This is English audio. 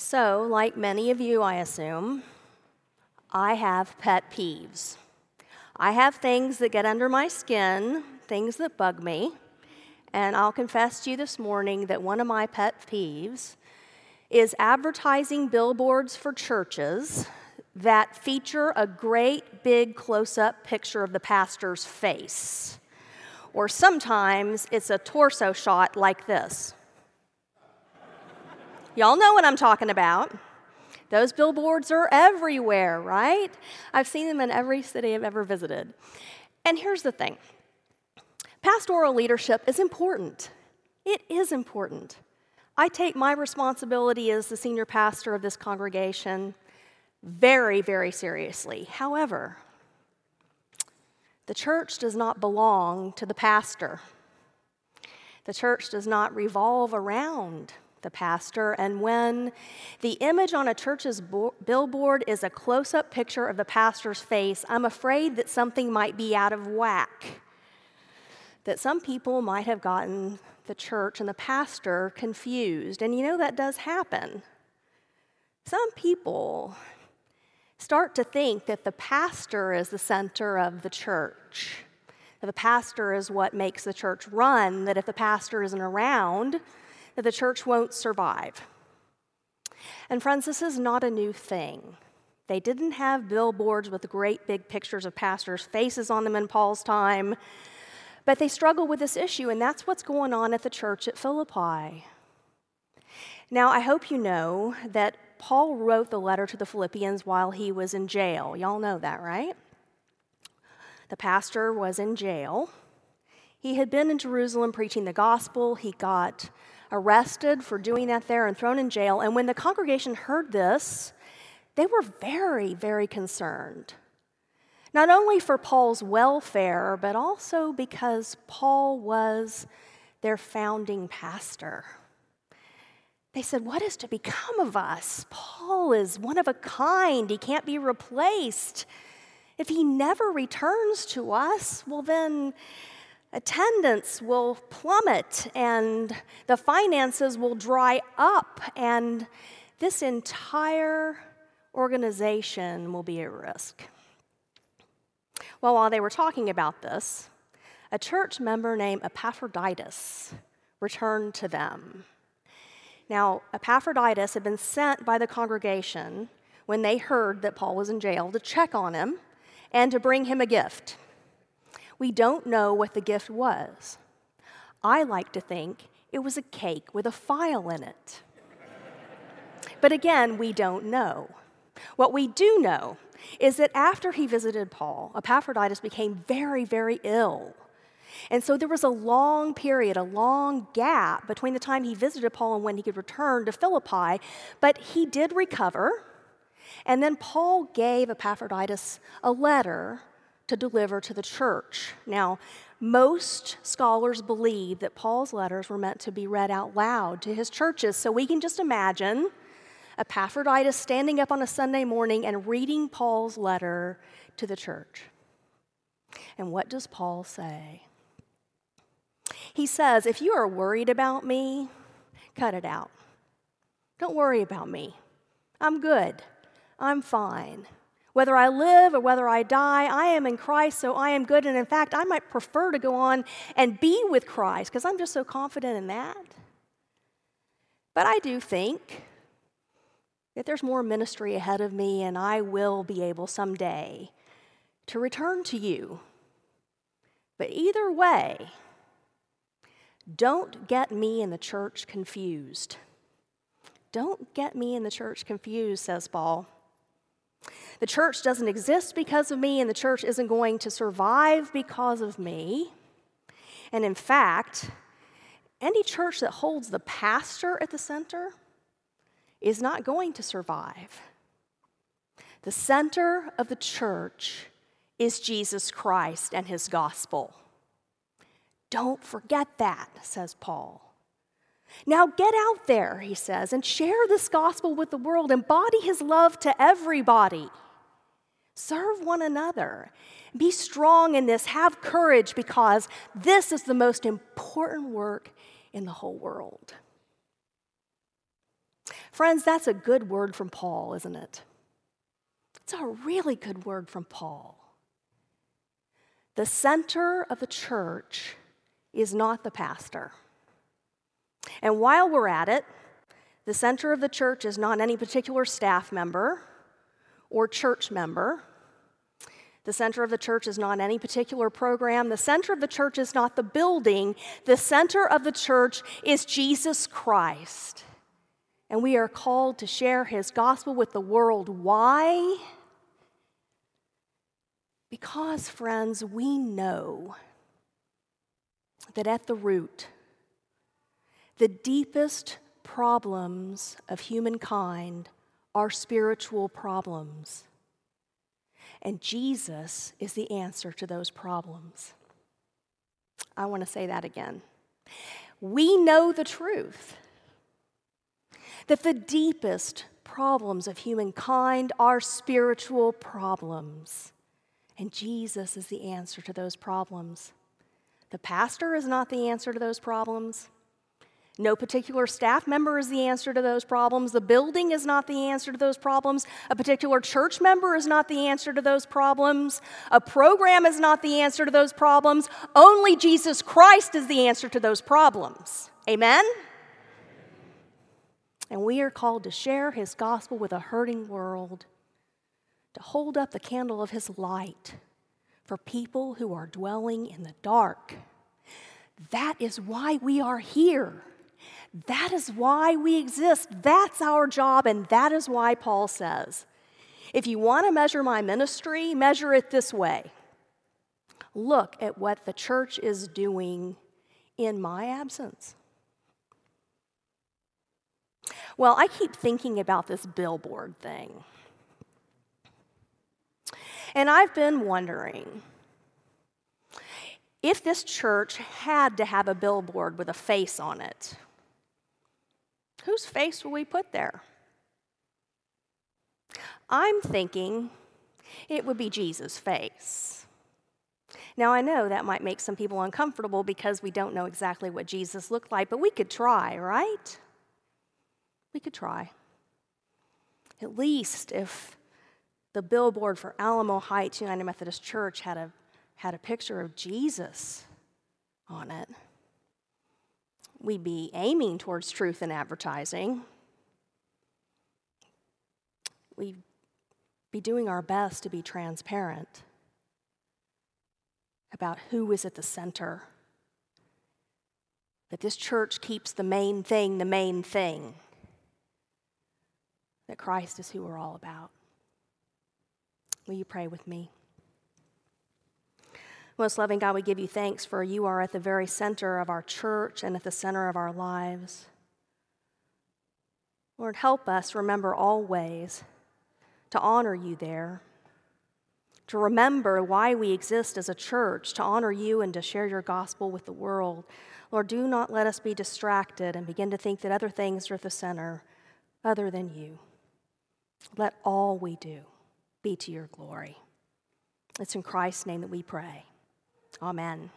So, like many of you, I assume, I have pet peeves. I have things that get under my skin, things that bug me. And I'll confess to you this morning that one of my pet peeves is advertising billboards for churches that feature a great big close up picture of the pastor's face. Or sometimes it's a torso shot like this. Y'all know what I'm talking about. Those billboards are everywhere, right? I've seen them in every city I've ever visited. And here's the thing pastoral leadership is important. It is important. I take my responsibility as the senior pastor of this congregation very, very seriously. However, the church does not belong to the pastor. The church does not revolve around the pastor. And when the image on a church's bo- billboard is a close up picture of the pastor's face, I'm afraid that something might be out of whack. That some people might have gotten the church and the pastor confused. And you know, that does happen. Some people start to think that the pastor is the center of the church. That the pastor is what makes the church run, that if the pastor isn't around, that the church won't survive. And friends, this is not a new thing. They didn't have billboards with great big pictures of pastors' faces on them in Paul's time, but they struggle with this issue, and that's what's going on at the church at Philippi. Now, I hope you know that Paul wrote the letter to the Philippians while he was in jail. Y'all know that, right? The pastor was in jail. He had been in Jerusalem preaching the gospel. He got arrested for doing that there and thrown in jail. And when the congregation heard this, they were very, very concerned. Not only for Paul's welfare, but also because Paul was their founding pastor. They said, What is to become of us? Paul is one of a kind, he can't be replaced. If he never returns to us, well, then attendance will plummet and the finances will dry up, and this entire organization will be at risk. Well, while they were talking about this, a church member named Epaphroditus returned to them. Now, Epaphroditus had been sent by the congregation when they heard that Paul was in jail to check on him and to bring him a gift. We don't know what the gift was. I like to think it was a cake with a file in it. But again, we don't know. What we do know is that after he visited Paul, Epaphroditus became very, very ill. And so there was a long period, a long gap between the time he visited Paul and when he could return to Philippi, but he did recover. And then Paul gave Epaphroditus a letter to deliver to the church. Now, most scholars believe that Paul's letters were meant to be read out loud to his churches. So we can just imagine Epaphroditus standing up on a Sunday morning and reading Paul's letter to the church. And what does Paul say? He says, If you are worried about me, cut it out. Don't worry about me. I'm good. I'm fine. Whether I live or whether I die, I am in Christ, so I am good. And in fact, I might prefer to go on and be with Christ because I'm just so confident in that. But I do think that there's more ministry ahead of me, and I will be able someday to return to you. But either way, don't get me in the church confused. Don't get me in the church confused, says Paul. The church doesn't exist because of me, and the church isn't going to survive because of me. And in fact, any church that holds the pastor at the center is not going to survive. The center of the church is Jesus Christ and his gospel. Don't forget that, says Paul. Now get out there, he says, and share this gospel with the world. Embody his love to everybody. Serve one another. Be strong in this. Have courage because this is the most important work in the whole world. Friends, that's a good word from Paul, isn't it? It's a really good word from Paul. The center of the church is not the pastor. And while we're at it, the center of the church is not any particular staff member or church member. The center of the church is not any particular program. The center of the church is not the building. The center of the church is Jesus Christ. And we are called to share his gospel with the world. Why? Because, friends, we know that at the root, the deepest problems of humankind are spiritual problems. And Jesus is the answer to those problems. I want to say that again. We know the truth that the deepest problems of humankind are spiritual problems. And Jesus is the answer to those problems. The pastor is not the answer to those problems. No particular staff member is the answer to those problems. The building is not the answer to those problems. A particular church member is not the answer to those problems. A program is not the answer to those problems. Only Jesus Christ is the answer to those problems. Amen? And we are called to share his gospel with a hurting world to hold up the candle of his light for people who are dwelling in the dark. That is why we are here. That is why we exist. That's our job, and that is why Paul says if you want to measure my ministry, measure it this way look at what the church is doing in my absence. Well, I keep thinking about this billboard thing. And I've been wondering if this church had to have a billboard with a face on it, whose face will we put there? I'm thinking it would be Jesus' face. Now, I know that might make some people uncomfortable because we don't know exactly what Jesus looked like, but we could try, right? We could try. At least if the billboard for Alamo Heights United Methodist Church had a, had a picture of Jesus on it. We'd be aiming towards truth in advertising. We'd be doing our best to be transparent about who is at the center. That this church keeps the main thing the main thing. That Christ is who we're all about. Will you pray with me? Most loving God, we give you thanks for you are at the very center of our church and at the center of our lives. Lord, help us remember always to honor you there, to remember why we exist as a church, to honor you and to share your gospel with the world. Lord, do not let us be distracted and begin to think that other things are at the center other than you. Let all we do be to your glory. It's in Christ's name that we pray. Amen.